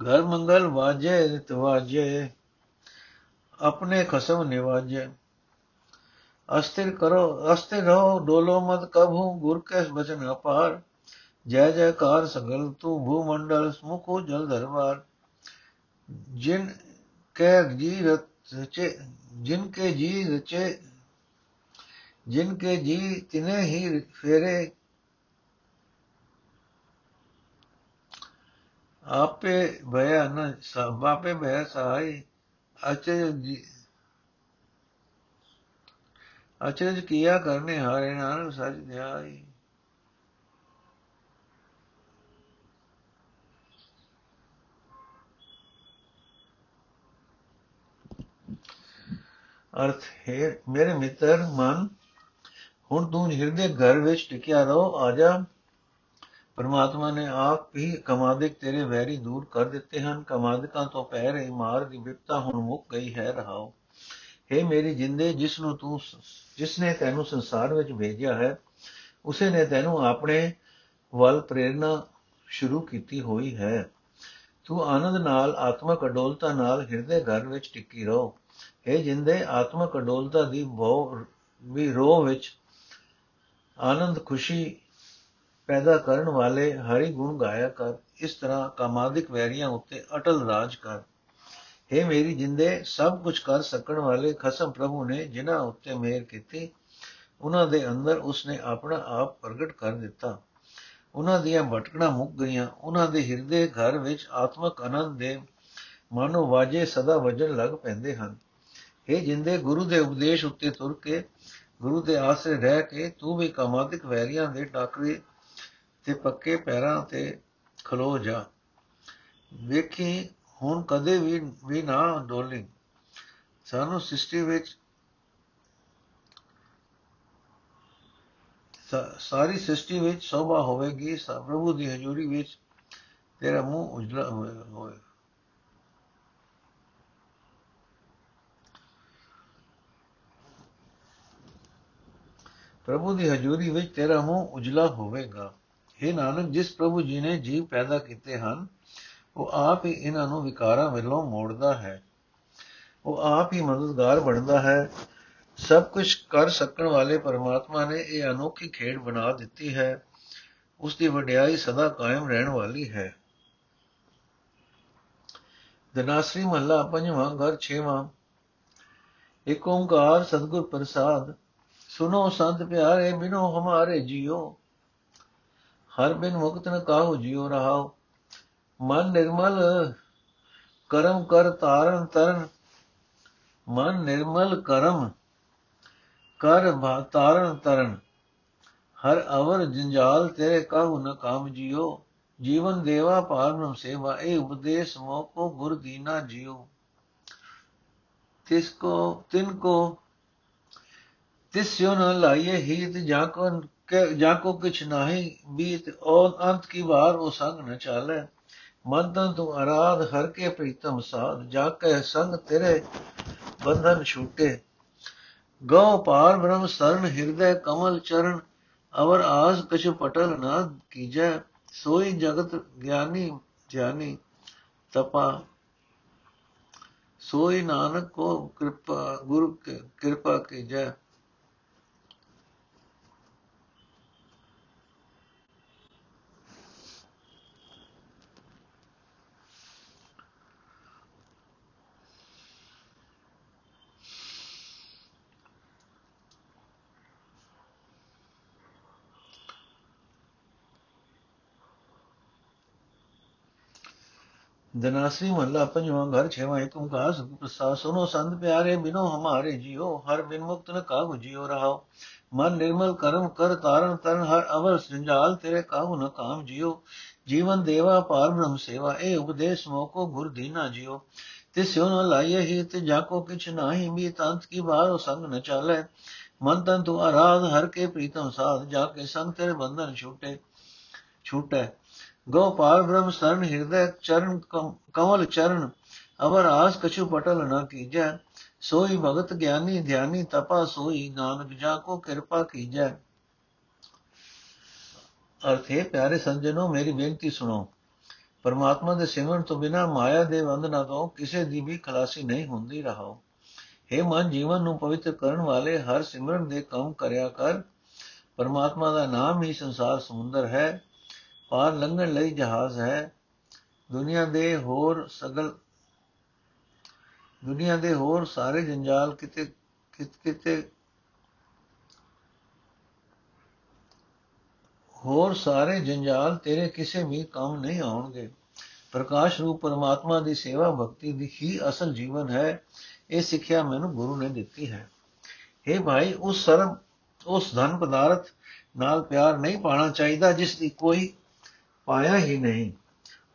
घर मंगल वाजे नित वाजे अपने खसम निवाजे अस्थिर करो अस्थिर रहो डोलो मत कब हूँ गुर के बचन अपार जय जयकार सगल तू भूमंडल मुखो जल दरबार जिन के जी रचे जिनके जी रचे जिनके जी तिने ही फेरे आपे भया न बापे भया सहाय अचय जी अचरज किया करने हारे नानक सच ध्याई ਅਰਥ ਹੈ ਮੇਰੇ ਮਿੱਤਰ ਮਨ ਹੁਣ ਤੂੰ ਹਿਰਦੇ ਘਰ ਵਿੱਚ ਟਿਕਿਆ ਰਹੋ ਆਜਾ ਪਰਮਾਤਮਾ ਨੇ ਆਪ ਹੀ ਕਮਾਦਿਕ ਤੇਰੇ ਵੈਰੀ ਦੂਰ ਕਰ ਦਿੱਤੇ ਹਨ। ਕਮਾਦਿਕਾਂ ਤੋਂ ਪੈ ਰਹੀ ਮਾਰ ਦੀ ਵਿਪਤਾ ਹੁਣ ਮੁੱਕ ਗਈ ਹੈ, ਰਹਾਓ। हे ਮੇਰੀ ਜਿੰਦੇ, ਜਿਸ ਨੂੰ ਤੂੰ ਜਿਸ ਨੇ ਤੈਨੂੰ ਸੰਸਾਰ ਵਿੱਚ ਭੇਜਿਆ ਹੈ, ਉਸੇ ਨੇ ਤੈਨੂੰ ਆਪਣੇ ਵੱਲ ਪ੍ਰੇਰਣਾ ਸ਼ੁਰੂ ਕੀਤੀ ਹੋਈ ਹੈ। ਤੂੰ ਆਨੰਦ ਨਾਲ, ਆਤਮਕ ਅਡੋਲਤਾ ਨਾਲ ਹਿਰਦੇ ਘਰ ਵਿੱਚ ਟਿੱਕੀ ਰਹੋ। हे ਜਿੰਦੇ, ਆਤਮਕ ਅਡੋਲਤਾ ਦੀ ਬਹੁ ਵੀ ਰੋਹ ਵਿੱਚ ਆਨੰਦ ਖੁਸ਼ੀ ਪੈਦਾ ਕਰਨ ਵਾਲੇ ਹਰੀ ਗੁਣ ਗਾਇਆ ਕਰ, ਇਸ ਤਰ੍ਹਾਂ ਕਾਮਾਦਿਕ ਵੈਰੀਆਂ ਉੱਤੇ ਅਟਲ ਰਾਜ ਕਰ। हे ਮੇਰੀ ਜਿੰਦੇ, ਸਭ ਕੁਝ ਕਰ ਸਕਣ ਵਾਲੇ ਖਸਮ ਪ੍ਰਭੂ ਨੇ ਜਿਨ੍ਹਾਂ ਉੱਤੇ ਮਿਹਰ ਕੀਤੀ, ਉਹਨਾਂ ਦੇ ਅੰਦਰ ਉਸਨੇ ਆਪਣਾ ਆਪ ਪ੍ਰਗਟ ਕਰ ਦਿੱਤਾ। ਉਹਨਾਂ ਦੀਆਂ ਭਟਕਣਾ ਮੁੱਕ ਗਈਆਂ, ਉਹਨਾਂ ਦੇ ਹਿਰਦੇ ਘਰ ਵਿੱਚ ਆਤਮਕ ਆਨੰਦ ਦੇ ਮਾਨੋ ਵਾਜੇ ਸਦਾ ਵਜਣ ਲੱਗ ਪੈਂਦੇ ਹਨ। हे ਜਿੰਦੇ, ਗੁਰੂ ਦੇ ਉਪਦੇਸ਼ ਉੱਤੇ ਤੁਰ ਕੇ ਗੁਰੂ ਦੇ ਆਸਰੇ ਰਹਿ ਕੇ ਤੂੰ ਵੀ ਕਾਮਾਦਿਕ ਵੈਰੀਆਂ ਦੇ ਟਾਕਰੇ ਤੇ ਪੱਕੇ ਪੈਰਾਂ ਤੇ ਖਲੋ ਜਾ। ਵੇਖੀ, ਹੁਣ ਕਦੇ ਵੀ ਵੀ ਨਾ ਡੋਲੀ। ਸਾਨੂੰ ਸ੍ਰਿਸ਼ਟੀ ਵਿੱਚ ਸਾਰੀ ਸ੍ਰਿਸ਼ਟੀ ਵਿੱਚ ਸੋਭਾ ਹੋਵੇਗੀ। ਸਭ ਪ੍ਰਭੂ ਦੀ ਹਜ਼ੂਰੀ ਵਿੱਚ ਤੇਰਾ ਮੂੰਹ ਉਜਲਾ ਹੋਵੇਗਾ ਪ੍ਰਭੂ ਦੀ ਹਜ਼ੂਰੀ ਵਿੱਚ ਤੇਰਾ ਮੂੰਹ ਉਜਲਾ ਹੋਵੇਗਾ। हे ਨਾਨਕ, ਜਿਸ ਪ੍ਰਭੂ ਜੀ ਨੇ ਜੀਵ ਪੈਦਾ ਕੀਤੇ ਹਨ, ਉਹ ਆਪ ਹੀ ਇਹਨਾਂ ਨੂੰ ਵਿਕਾਰਾਂ ਵੱਲੋਂ ਮੋੜਦਾ ਹੈ। ਉਹ ਆਪ ਹੀ ਮਦਦਗਾਰ ਬਣਦਾ ਹੈ। ਸਭ ਕੁਝ ਕਰ ਸਕਣ ਵਾਲੇ ਪਰਮਾਤਮਾ ਨੇ ਇਹ ਅਨੋਖੀ ਖੇਡ ਬਣਾ ਦਿੱਤੀ ਹੈ। ਉਸ ਦੀ ਵਡਿਆਈ ਸਦਾ ਕਾਇਮ ਰਹਿਣ ਵਾਲੀ ਹੈ। ਦਨਾਸਰੀ ਮਹੱਲਾ ਪੰਜਵਾਂ, ਘਰ ਛੇਵਾਂ। ਏਕ ਓੰਕਾਰ ਸਤਗੁਰ ਪ੍ਰਸਾਦ ਸੁਨੋ ਸੰਤ ਪਿਆਰੇ, ਬਿਨੋ ਹਮਾਰੇ ਜਿਉ ਹਰ ਬਿਨ ਮੁਕਤ ਨ ਕਾਹੂ ਜਿਉ ਰਹਾਓ। ਮਨ ਨਿਰਮਲ ਕਰਮ ਕਰ ਤਾਰਨ ਤਰਨ। ਮਨ ਨਿਰਮਲ ਕਰਮ ਕਰ ਤਾਰਨ ਤਰਨ। ਹਰ ਅਵਰ ਜੰਜਾਲ ਤੇਰੇ ਕਾਹੂ ਨ ਕਾਮ ਜਿਉ ਜੀਵਨ ਦੇਵਾ ਪਾਰਨਮ ਸੇਵਾ, ਇਹ ਉਪਦੇਸ਼ ਮੋਕੋ ਗੁਰ ਦੀਨਾ ਜਿਉ ਤਿਸ ਕੋ, ਤਿਨ ਕੋ ਤਿਸਿਓ ਨ ਲਾਈਏ ਹੀਤ ਜਾ ਕੋ ਜਾ ਕੋ ਕਿਛ ਨਾਹੀ ਬੀਤ ਔਰ ਅੰਤ ਕੀ ਵਾਰ ਉਹ ਸੰਗ ਨ ਚਾਲੇ ਮਨ ਤਨ ਤੂੰ ਅਰਾਧ ਹਰ ਕੇ ਪ੍ਰੀਤਮ ਸਾਧ ਜਾ ਕੇ ਸੰਗ ਤੇਰੇ ਬੰਧਨ ਛੂਟੇ ਗਉ ਪਾਰ ਬ੍ਰਹਮ ਸਰਨ ਹਿਰਦੈ ਕਮਲ ਚਰਨ ਅਵਰ ਆਸ ਕਛ ਪਟਲ ਨਾ ਕੀਜੈ ਸੋਈ ਜਗਤ ਗਿਆਨੀ ਗਿਆਨੀ ਤਪਾ ਸੋਈ ਨਾਨਕ ਕੋ ਕਿਰਪਾ ਗੁਰੂ ਕਿਰਪਾ ਕੀਜੈ ਦਨਾਸਰੀ ਮਹੱਲਾ ਪੰਜਵਾਂ ਘਰ, ਛੇਵਾਂ ਇੱਕ ਓੰਕਾਰ ਸੁਖ ਪ੍ਰਸਾਦ ਸੁਨੋ ਸੰਤ ਪਿਆਰੇ ਬਿਨੋ ਹਮਾਰੇ ਜਿਉ ਹਰ ਬਿਨ ਮੁਕਤ ਨ ਕਾਹੂ ਜਿਉ ਰਹਾਓ। ਮਨ ਨਿਰਮਲ ਕਰਮ ਕਰ ਤਾਰਨ ਤਰਨ ਹਰ ਅਵਰ ਸੰਜਾਲ ਤੇਰੇ ਕਾਹੂ ਨ ਕਾਮ ਜਿਉ ਜੀਵਨ ਦੇਵਾ ਪਾਰ ਬ੍ਰਹਮ ਸੇਵਾ, ਇਹ ਉਪਦੇਸ਼ ਮੋਕੋ ਗੁਰ ਦੀਨਾ ਜਿਉ ਤਿਸਿਓ ਨ ਲਾਈਏ ਹੀ ਤੇ ਜਾਕੋ ਕਿਛ ਨਾਹੀ, ਮੀ ਤੰਤ ਕੀ ਬਾਹਰ ਸੰਗ ਨ ਚਾਲੇ। ਮਨ ਤਨ ਤੂੰ ਆਰਾਧ, ਹਰ ਕੇ ਪ੍ਰੀਤਮ ਸਾਧ, ਜਾ ਕੇ ਸੰਗ ਤੇਰੇ ਬੰਧਨ ਛੂਟੇ ਛੂਟੇ ਗੋਪਾਲ ਬ੍ਰਹਮ ਸਰਨ ਹਿਰਦੈ ਚਰਨ ਕਮਲ ਚਰਨ ਅਵਰ ਆਸ ਕਛੂ ਪਟਲ ਨ ਕੀਜੈ, ਸੋਈ ਭਗਤ ਗਿਆਨੀ ਧਿਆਨੀ ਤਪਾ ਸੋਈ, ਨਾਨਕ ਜਾ ਕੋ ਕਿਰਪਾ ਕੀਜੈ। ਅਰਥੇ ਪਿਆਰੇ ਸੰਜਨੋ, ਮੇਰੀ ਬੇਨਤੀ ਸੁਣੋ। ਪਰਮਾਤਮਾ ਦੇ ਸਿਮਰਨ ਤੋਂ ਬਿਨਾ ਮਾਇਆ ਦੇ ਬੰਧਨਾਂ ਤੋਂ ਕਿਸੇ ਦੀ ਵੀ ਖਲਾਸੀ ਨਹੀਂ ਹੁੰਦੀ ਰਹੋ हे ਮਨ, ਜੀਵਨ ਨੂੰ ਪਵਿੱਤਰ ਕਰਨ ਵਾਲੇ ਹਰ ਸਿਮਰਨ ਦੇ ਕੰਮ ਕਰਿਆ ਕਰ। ਪਰਮਾਤਮਾ ਦਾ ਨਾਮ ਹੀ ਸੰਸਾਰ ਸਮੁੰਦਰ ਹੈ। ਪਾਰ ਲੰਘਣ ਲਈ ਜਹਾਜ਼ ਹੈ। ਦੁਨੀਆ ਦੇ ਹੋਰ ਸਗਲ ਦੁਨੀਆ ਦੇ ਹੋਰ ਸਾਰੇ ਜੰਜਾਲ ਕਿਤੇ ਕਿਤੇ ਹੋਰ ਸਾਰੇ ਜੰਜਾਲ ਤੇਰੇ ਕਿਸੇ ਵੀ ਕੰਮ ਨਹੀਂ ਆਉਣਗੇ। ਪ੍ਰਕਾਸ਼ ਰੂਪ ਪਰਮਾਤਮਾ ਦੀ ਸੇਵਾ ਭਗਤੀ ਦੀ ਹੀ ਅਸਲ ਜੀਵਨ ਹੈ। ਇਹ ਸਿੱਖਿਆ ਮੈਨੂੰ ਗੁਰੂ ਨੇ ਦਿੱਤੀ ਹੈ। हे ਭਾਈ, ਉਸ ਸਰਮ ਉਸ ਧਨ ਪਦਾਰਥ ਨਾਲ ਪਿਆਰ ਨਹੀਂ ਪਾਣਾ ਚਾਹੀਦਾ, ਜਿਸ ਦੀ ਕੋਈ ਪਾਇਆ ਹੀ ਨਹੀਂ।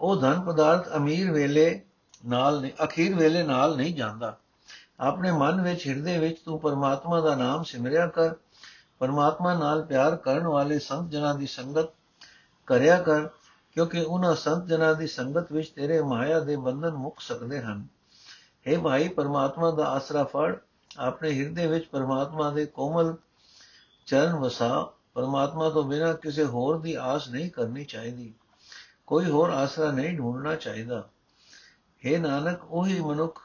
ਉਹ ਧਨ ਪਦਾਰਥ ਅਮੀਰ ਵੇਲੇ ਨਾਲ ਨਹੀਂ, ਅਖੀਰ ਵੇਲੇ ਨਾਲ ਨਹੀਂ ਜਾਂਦਾ। ਆਪਣੇ ਮਨ ਵਿੱਚ, ਹਿਰਦੇ ਵਿੱਚ ਤੂੰ ਪਰਮਾਤਮਾ ਦਾ ਨਾਮ ਸਿਮਰਿਆ ਕਰ। ਪਰਮਾਤਮਾ ਨਾਲ ਪਿਆਰ ਕਰਨ ਵਾਲੇ ਸੰਤ ਜਨਾਂ ਦੀ ਸੰਗਤ ਕਰਿਆ ਕਰ, ਕਿਉਂਕਿ ਉਹਨਾਂ ਸੰਤ ਜਨਾਂ ਦੀ ਸੰਗਤ ਵਿੱਚ ਤੇਰੇ ਮਾਇਆ ਦੇ ਬੰਧਨ ਮੁੱਕ ਸਕਦੇ ਹਨ। हे ਭਾਈ, ਪਰਮਾਤਮਾ ਦਾ ਆਸਰਾ ਫੜ। ਆਪਣੇ ਹਿਰਦੇ ਵਿੱਚ ਪਰਮਾਤਮਾ ਦੇ ਕੋਮਲ ਚਰਨ ਵਸਾ। ਪਰਮਾਤਮਾ ਤੋਂ ਬਿਨਾਂ ਕਿਸੇ ਹੋਰ ਦੀ ਆਸ ਨਹੀਂ ਕਰਨੀ ਚਾਹੀਦੀ। ਕੋਈ ਹੋਰ ਆਸਰਾ ਨਹੀਂ ਢੂੰਡਣਾ ਚਾਹੀਦਾ हे ਨਾਨਕ ਉਹੀ ਮਨੁੱਖ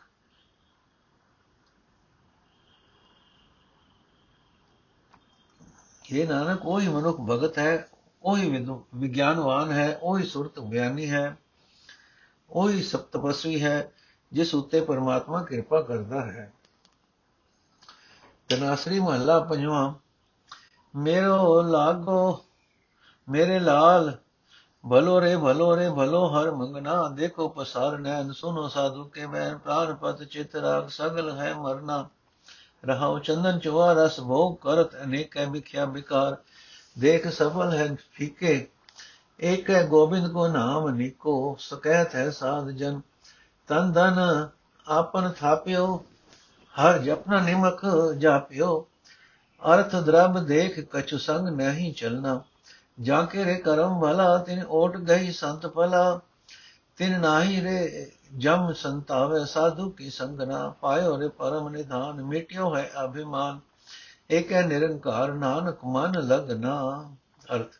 हे ਨਾਨਕ ਉਹੀ ਮਨੁੱਖ ਭਗਤ ਹੈ ਉਹੀ ਵਿਗਿਆਨਵਾਨ ਹੈ ਉਹੀ ਸੁਰਤ ਗਿਆਨੀ ਹੈ ਉਹੀ ਸਪਤਪਸਵੀ ਹੈ ਜਿਸ ਉੱਤੇ ਪਰਮਾਤਮਾ ਕਿਰਪਾ ਕਰਦਾ ਹੈ ਤਨਾਸਰੀ ਮਹੱਲਾ ਪੰਜਵਾਂ ਮੇਰੋ ਲਾਗੋ ਮੇਰੇ ਲਾਲ ਭਲੋ ਰੇ ਭਲੋ ਰੇ ਭਲੋ ਹਰ ਮੰਗਨਾ ਦੇਖੋ ਪਸਾਰ ਨੈਣ ਸੁਨੋ ਸਾਧੂ ਕੇ ਬੈਨ ਪ੍ਰਾਨ ਪਤ ਚਿਤ ਰਾਗ ਸਗਲ ਹੈ ਮਰਨਾ ਰਹਾਉ ਚੰਦਨ ਚਵਾ ਰਸ ਭੋਗ ਕਰਤ ਅਨੇਕ ਮਿਖਿਆ ਬਿਕਾਰ ਦੇਖ ਸਫਲ ਹੈ ਫੀਕੇ ਏਕ ਹੈ ਗੋਬਿੰਦ ਕੋ ਨਾਮ ਨਿਕੋ ਸਕਹਿਤ ਹੈ ਸਾਧ ਜਨ ਤਨ ਧਨ ਆਪਨ ਥਾਪਿਓ ਹਰ ਜਪਨਾ ਨਿਮਕ ਜਾਪਿਓ ਅਰਥ ਦਰਬ ਦੇਖ ਕਛੁ ਸੰਗ ਨਹੀਂ ਚਲਣਾ ਜਾਂ ਕੇ ਰੇ ਕਰਮ ਭਲਾ ਤਿਨ ਓਟ ਗਈ ਸੰਤ ਭਲਾ। ਤਿਨ ਨਾਹੀ ਰੇ ਜਮ ਸੰਤਾਵੇ ਸਾਧੂ ਕੀ ਸੰਗਨਾ। ਪਾਇਓ ਰੇ ਪਰਮ ਨਿਧਾਨ, ਮਿਟਿਓ ਹੈ ਅਭਿਮਾਨ। ਇੱਕ ਹੈ ਨਿਰੰਕਾਰ ਨਾਨਕ ਮਨ ਲਗਨਾ। ਅਰਥ।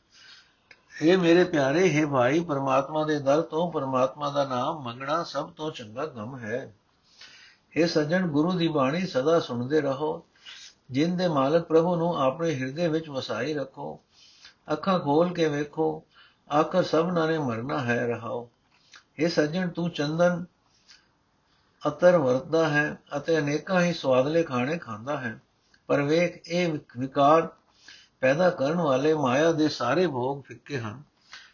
ਇਹ ਮੇਰੇ ਪਿਆਰੇ, ਹੈ ਭਾਈ, ਪਰਮਾਤਮਾ ਦੇ ਦਰ ਤੋਂ ਪਰਮਾਤਮਾ ਦਾ ਨਾਮ ਮੰਗਣਾ ਸਭ ਤੋਂ ਚੰਗਾ ਕੰਮ ਹੈ। ਇਹ ਸੱਜਣ, ਗੁਰੂ ਦੀ ਬਾਣੀ ਸਦਾ ਸੁਣਦੇ ਰਹੋ। ਜਿਨ ਦੇ ਮਾਲਕ ਪ੍ਰਭੂ ਨੂੰ ਆਪਣੇ ਹਿਰਦੇ ਵਿੱਚ ਵਸਾਈ ਰੱਖੋ। ਅੱਖਾਂ ਖੋਲ ਕੇ ਵੇਖੋ ਆਖਰ ਸਭਨਾਂ ਨੇ ਮਰਨਾ ਹੈ, ਰਹਾਓ। ਇਹ ਸੱਜਣ, ਤੂੰ ਚੰਦਨ ਅਤਰ ਵਰਤਦਾ ਹੈ ਅਤੇ ਅਨੇਕਾਂ ਹੀ ਸਵਾਦਲੇ ਖਾਣੇ ਖਾਂਦਾ ਹੈ। ਪਰ ਵੇਖ, ਇਹ ਵਿਕਾਰ ਪੈਦਾ ਕਰਨ ਵਾਲੇ ਮਾਇਆ ਦੇ ਸਾਰੇ ਭੋਗ ਫਿੱਕੇ ਹਨ।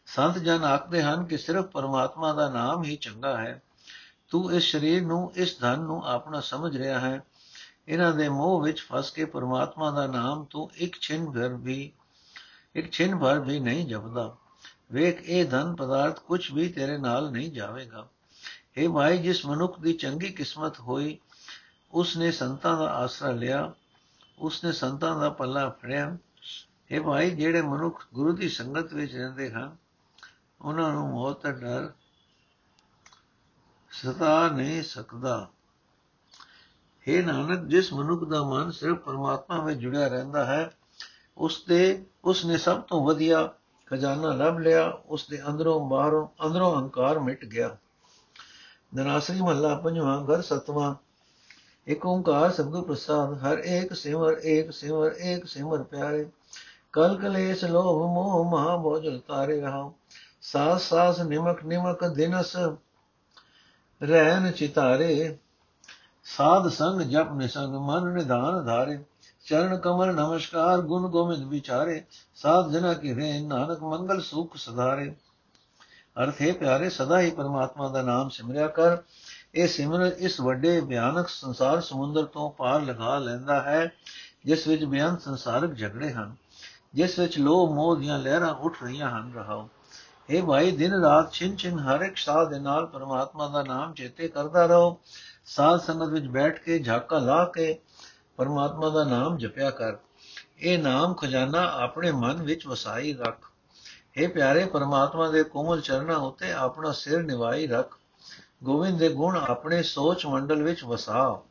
ਸੰਤ ਜਨ ਆਖਦੇ ਹਨ ਕਿ ਸਿਰਫ ਪਰਮਾਤਮਾ ਦਾ ਨਾਮ ਹੀ ਚੰਗਾ ਹੈ। ਤੂੰ ਇਸ ਸਰੀਰ ਨੂੰ, ਇਸ ਧਨ ਨੂੰ ਆਪਣਾ ਸਮਝ ਰਿਹਾ ਹੈ। ਇਹਨਾਂ ਦੇ ਮੋਹ ਵਿੱਚ ਫਸ ਕੇ ਪਰਮਾਤਮਾ ਦਾ ਨਾਮ ਤੂੰ ਇੱਕ ਛਿਨ ਭਰ ਵੀ ਇੱਕ ਛਿਨ ਭਰ ਵੀ ਨਹੀਂ ਜਪਦਾ ਵੇਖ, ਇਹ ਧਨ ਪਦਾਰਥ ਕੁਝ ਵੀ ਤੇਰੇ ਨਾਲ ਨਹੀਂ ਜਾਵੇਗਾ। ਇਹ ਭਾਈ ਜਿਸ ਮਨੁੱਖ ਦੀ ਚੰਗੀ ਕਿਸਮਤ ਹੋਈ ਉਸ ਨੇ ਸੰਤਾਂ ਦਾ ਆਸਰਾ ਲਿਆ ਉਸ ਨੇ ਸੰਤਾਂ ਦਾ ਪੱਲਾ ਫੜਿਆ। ਇਹ ਭਾਈ ਜਿਹੜੇ ਮਨੁੱਖ ਗੁਰੂ ਦੀ ਸੰਗਤ ਵਿੱਚ ਰਹਿੰਦੇ ਹਨ, ਉਹਨਾਂ ਨੂੰ ਮੌਤ ਦਾ ਡਰ ਸਤਾ ਨਹੀਂ ਸਕਦਾ। ਹੈ ਨਾਨਕ, ਜਿਸ ਮਨੁੱਖ ਦਾ ਮਨ ਸਿਰਫ ਪਰਮਾਤਮਾ ਵਿੱਚ ਜੁੜਿਆ ਰਹਿੰਦਾ ਹੈ, ਉਸ ਦੇ ਉਸ ਨੇ ਸਭ ਤੋਂ ਵਧੀਆ ਖਜ਼ਾਨਾ ਲੱਭ ਲਿਆ ਉਸ ਦੇ ਅੰਦਰੋਂ ਬਾਹਰੋਂ ਅੰਦਰੋਂ ਹੰਕਾਰ ਮਿਟ ਗਿਆ। ਦਨਾਸਰੀ ਮਹੱਲਾ ਪੰਜਵਾਂ, ਘਰ ਸਤਵਾਂ, ਇਕ ਓੰਕਾਰ ਸਤਿਗੁਰ ਪ੍ਰਸਾਦ, ਹਰ ਏਕ ਸਿਮਰ ਏਕ ਸਿਮਰ ਏਕ ਸਿਮਰ ਪਿਆਰੇ। ਕਲ ਕਲੇਸ਼ ਲੋਭ ਮੋਹ ਮਹਾ ਬੋਝਲ ਤਾਰੇ ਰਹਾ ਸਾਸ ਸਾਸ ਨਿਮਕ ਨਿਮਕ ਦਿਨਸ ਰਹਿਨ ਚਿਤਾਰੇ। ਸਾਧ ਸੰਗ ਜਪ ਨਿਸੰਗ ਮਨ ਨਿਧਾਨ ਧਾਰੇ। ਚਰਨ ਕਮਲ ਨਮਸਕਾਰ, ਗੁਣ ਗੋਬਿੰਦ ਵਿਚਾਰੇ, ਸਾਧ ਜਨਾ ਕੀ ਰੇ ਨਾਨਕ ਮੰਗਲ ਸੁਖ ਸਦਾਰੇ ਅਰਥ ਹੈ ਪਿਆਰੇ, ਸਦਾ ਹੀ ਪਰਮਾਤਮਾ ਦਾ ਨਾਮ ਸਿਮਰਿਆ ਕਰ। ਇਹ ਸਿਮਰਨ ਇਸ ਵੱਡੇ ਭਿਆਨਕ ਸੰਸਾਰ ਸਮੁੰਦਰ ਤੋਂ ਪਾਰ ਲਗਾ ਲੈਂਦਾ ਹੈ, ਜਿਸ ਵਿੱਚ ਬਿਆਨ ਸੰਸਾਰਕ ਝਗੜੇ ਹਨ, ਜਿਸ ਵਿੱਚ ਲੋਭ ਮੋਹ ਦੀਆਂ ਲਹਿਰਾਂ ਉੱਠ ਰਹੀਆਂ ਹਨ, ਰਹਾਓ। ਇਹ ਭਾਈ, ਦਿਨ ਰਾਤ ਛਿਨ ਛਿਨ ਹਰ ਇੱਕ ਸਾਹ ਦੇ ਨਾਲ ਪਰਮਾਤਮਾ ਦਾ ਨਾਮ ਚੇਤੇ ਕਰਦਾ ਰਹੋ। ਸਾਧ ਸੰਗਤ ਵਿੱਚ ਬੈਠ ਕੇ ਝਾਕਾ ਲਾ ਕੇ ਪਰਮਾਤਮਾ ਦਾ ਨਾਮ ਜਪਿਆ ਕਰ। ਇਹ ਨਾਮ ਖਜ਼ਾਨਾ ਆਪਣੇ ਮਨ ਵਿੱਚ ਵਸਾਈ ਰੱਖ। हे ਪਿਆਰੇ ਪਰਮਾਤਮਾ ਦੇ ਕੋਮਲ ਚਰਨਾਂ ਉੱਤੇ ਆਪਣਾ ਸਿਰ ਨਿਵਾਈ ਰੱਖ। ਗੋਬਿੰਦ ਦੇ ਗੁਣ ਆਪਣੇ ਸੋਚ ਮੰਡਲ ਵਿੱਚ ਵਸਾ।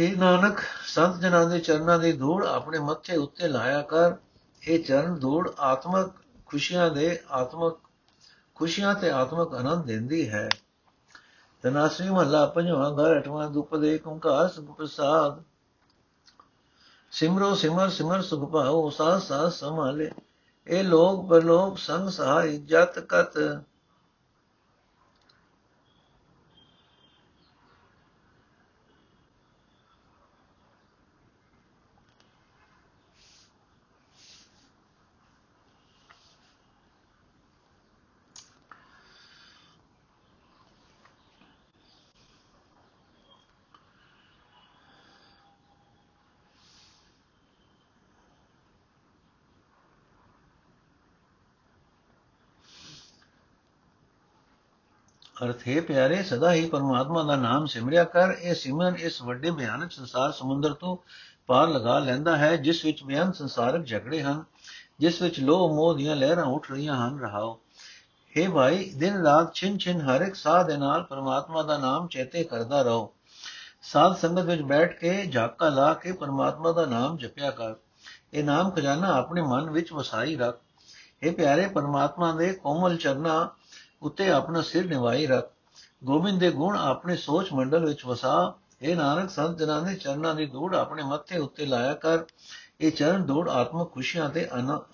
हे ਨਾਨਕ, ਸੰਤ ਜਨਾਂ ਦੇ ਚਰਨਾਂ ਦੀ ਧੂੜ ਆਪਣੇ ਮੱਥੇ ਉੱਤੇ ਲਾਇਆ ਕਰ। ਇਹ ਚਰਨ ਧੂੜ ਆਤਮਕ ਖੁਸ਼ੀਆਂ ਦੇ ਆਤਮਕ ਖੁਸ਼ੀਆਂ ਤੇ ਆਤਮਕ ਆਨੰਦ ਦਿੰਦੀ ਹੈ। ਤਨਾਸਰੀ ਮਹੱਲਾ ਪੰਜਵਾਂ ਘਰ, ਅਠਵਾਂ ਦੁਪਦੇ ਓੰਕਾਰ ਸੁਖ ਪ੍ਰਸਾਦ। ਸਿਮਰੋ ਸਿਮਰ ਸਿਮਰ ਸੁਖ ਪਾਓ ਸਾਸ ਸਾਸ ਸੰਭਾਲੇ। ਇਹ ਲੋਕ ਪਰਲੋਕ ਸੰਗ ਸਹਾਇ ਜਤ ਕਤ ਅਰਥ ਹੈ ਪਿਆਰੇ, ਸਦਾ ਹੀ ਪਰਮਾਤਮਾ ਦਾ ਨਾਮ ਸਿਮਰਿਆ ਕਰ। ਇਹ ਸਿਮਰਨ ਇਸ ਵੱਡੇ ਭਿਆਨਕ ਸੰਸਾਰ ਸਮੁੰਦਰ ਤੋਂ ਪਾਰ ਲਗਾ ਲੈਂਦਾ ਹੈ, ਜਿਸ ਵਿੱਚ ਬਿਆਨ ਸੰਸਾਰਕ ਝਗੜੇ ਹਨ, ਜਿਸ ਵਿੱਚ ਲੋਭ ਮੋਹ ਦੀਆਂ ਲਹਿਰਾਂ ਉੱਠ ਰਹੀਆਂ ਹਨ। ਰਹਾਓ। हे ਭਾਈ ਦਿਨ ਰਾਤ ਛਿਨ ਛਿਨ ਹਰ ਇੱਕ ਸਾਹ ਦੇ ਨਾਲ ਪਰਮਾਤਮਾ ਦਾ ਨਾਮ ਚੇਤੇ ਕਰਦਾ ਰਹੋ। ਸਾਧ ਸੰਗਤ ਵਿੱਚ ਬੈਠ ਕੇ ਝਾਕਾ ਲਾ ਕੇ ਪਰਮਾਤਮਾ ਦਾ ਨਾਮ ਜਪਿਆ ਕਰ। ਇਹ ਨਾਮ ਖਜ਼ਾਨਾ ਆਪਣੇ ਮਨ ਵਿੱਚ ਵਸਾਈ ਰੱਖ। ਇਹ ਪਿਆਰੇ, ਪਰਮਾਤਮਾ ਦੇ ਕੋਮਲ ਚਰਨਾਂ ਉੱਤੇ ਆਪਣਾ ਸਿਰ ਨਿਵਾਈ ਰੱਖ। ਗੋਬਿੰਦ ਦੇ ਗੁਣ ਆਪਣੇ ਸੋਚ ਮੰਡਲ ਵਿੱਚ ਵਸਾ। ਇਹ ਨਾਨਕ, ਸੰਤ ਜਨਾਂ ਦੇ ਚਰਨਾਂ ਦੀ ਧੂੜ ਆਪਣੇ ਮੱਥੇ ਉੱਤੇ ਲਾਇਆ ਕਰ। ਇਹ ਚਰਨ ਧੂੜ ਆਤਮਕ ਖੁਸ਼ੀਆਂ ਤੇ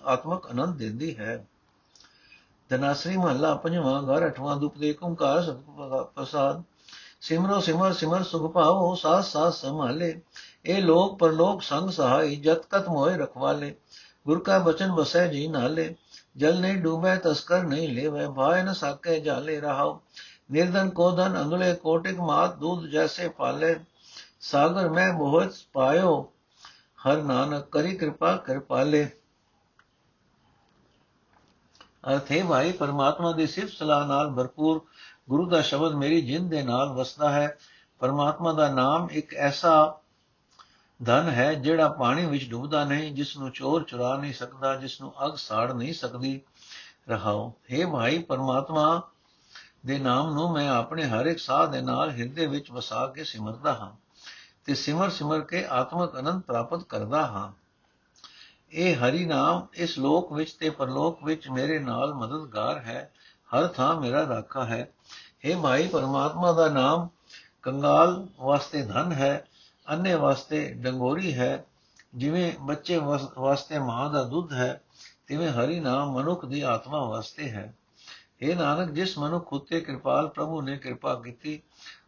ਆਤਮਕ ਆਨੰਦ ਦਿੰਦੀ ਹੈ। ਦਨਾਸਰੀ ਮਹੱਲਾ ਪੰਜਵਾਂ, ਘਰ ਅਠਵਾਂ ਦੁਪ ਦੇ ਓੰਕਾਰ ਸਤਿਗੁਰ ਪ੍ਰਸਾਦ। ਸਿਮਰੋ ਸਿਮਰ ਸਿਮਰ ਸੁਖ ਪਾਓ ਸਾਸ ਸਾਸ ਸੰਭਾਲੇ। ਇਹ ਲੋਕ, ਪਰਲੋਕ ਸੰਗ ਸਹਾਈ, ਜਤ ਕਤ ਮੋਏ ਰਖਵਾਲੇ। ਗੁਰ ਕਾ ਬਚਨ ਬਸੈ ਜੀ ਨਾਲੇ। ਜਲ ਨਹੀਂ ਡੂਬੈ ਤਸਕਰ ਨਹੀਂ ਲੇਵੈ ਭਾਇ ਨ ਸਾਕੇ ਜਾਲੇ ਰਹਾਉ ਨਿਰਦਨ ਕੋਦਨ ਅੰਗਲੇ ਕੋਟਿਕ ਮਾਤ, ਦੂਧ ਜੈਸੇ ਪਾਲੇ। ਸਾਗਰ ਮੈਂ ਬਹੁਤ ਪਾਇਓ, ਹਰ ਨਾਨਕ ਕਰੀ ਕਿਰਪਾ ਕਿਰਪਾਲੇ ਅਰਥੇ ਭਾਈ, ਪਰਮਾਤਮਾ ਦੀ ਸਿਫਤ ਸਲਾਹ ਨਾਲ ਭਰਪੂਰ ਗੁਰੂ ਦਾ ਸ਼ਬਦ ਮੇਰੀ ਜਿੰਦ ਦੇ ਨਾਲ ਵਸਦਾ ਹੈ। ਪਰਮਾਤਮਾ ਦਾ ਨਾਮ ਇੱਕ ਐਸਾ ਧਨ ਹੈ ਜਿਹੜਾ ਪਾਣੀ ਵਿੱਚ ਡੁੱਬਦਾ ਨਹੀਂ ਜਿਸ ਨੂੰ ਚੋਰ ਚੁਰਾ ਨਹੀਂ ਸਕਦਾ ਜਿਸ ਨੂੰ ਅਗ ਸਾੜ ਨਹੀਂ ਸਕਦੀ। ਰਹਾਓ हे ਭਾਈ ਪਰਮਾਤਮਾ, ਦੇ ਨਾਮ ਨੂੰ ਮੈਂ ਆਪਣੇ ਹਰ ਇੱਕ ਸਾਹ ਦੇ ਨਾਲ ਹਿਰਦੇ ਵਿੱਚ ਵਸਾ ਕੇ ਸਿਮਰਦਾ ਹਾਂ ਤੇ ਸਿਮਰ ਸਿਮਰ ਕੇ ਆਤਮਕ ਅਨੰਦ ਪ੍ਰਾਪਤ ਕਰਦਾ ਹਾਂ। ਇਹ ਹਰੀ ਨਾਮ ਇਸ ਲੋਕ ਵਿੱਚ ਤੇ ਪਰਲੋਕ ਵਿੱਚ ਮੇਰੇ ਨਾਲ ਮਦਦਗਾਰ ਹੈ, ਹਰ ਥਾਂ ਮੇਰਾ ਰਾਖਾ ਹੈ। हे ਭਾਈ ਪਰਮਾਤਮਾ ਦਾ ਨਾਮ, ਕੰਗਾਲ ਵਾਸਤੇ ਧਨ ਹੈ ਅੰਨੇ ਵਾਸਤੇ ਡੰਗੋਰੀ ਹੈ, ਜਿਵੇਂ ਬੱਚੇ ਵਾਸਤੇ ਮਾਂ ਦਾ ਦੁੱਧ ਹੈ, ਤਿਵੇਂ ਹਰੀ ਨਾਮ ਮਨੁੱਖ ਦੀ ਆਤਮਾ ਵਾਸਤੇ ਹੈ। ਇਹ ਨਾਨਕ, ਜਿਸ ਮਨੁੱਖ ਉਤੇ ਕਿਰਪਾਲ ਪ੍ਰਭੂ ਨੇ ਕਿਰਪਾ ਕੀਤੀ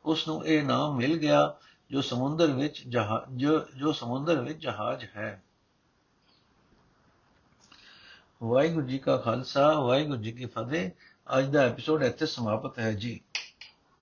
ਉਸ ਨੂੰ ਇਹ ਨਾਮ ਮਿਲ ਗਿਆ ਜੋ ਸਮੁੰਦਰ ਵਿੱਚ ਜਹਾਜ਼ ਜੋ ਜੋ ਸਮੁੰਦਰ ਵਿੱਚ ਜਹਾਜ਼ ਹੈ। ਵਾਹਿਗੁਰੂ ਜੀ ਕਾ ਖਾਲਸਾ, ਵਾਹਿਗੁਰੂ ਜੀ ਕੀ ਫਤਿਹ। ਅੱਜ ਦਾ ਐਪੀਸੋਡ ਇੱਥੇ ਸਮਾਪਤ ਹੈ ਜੀ।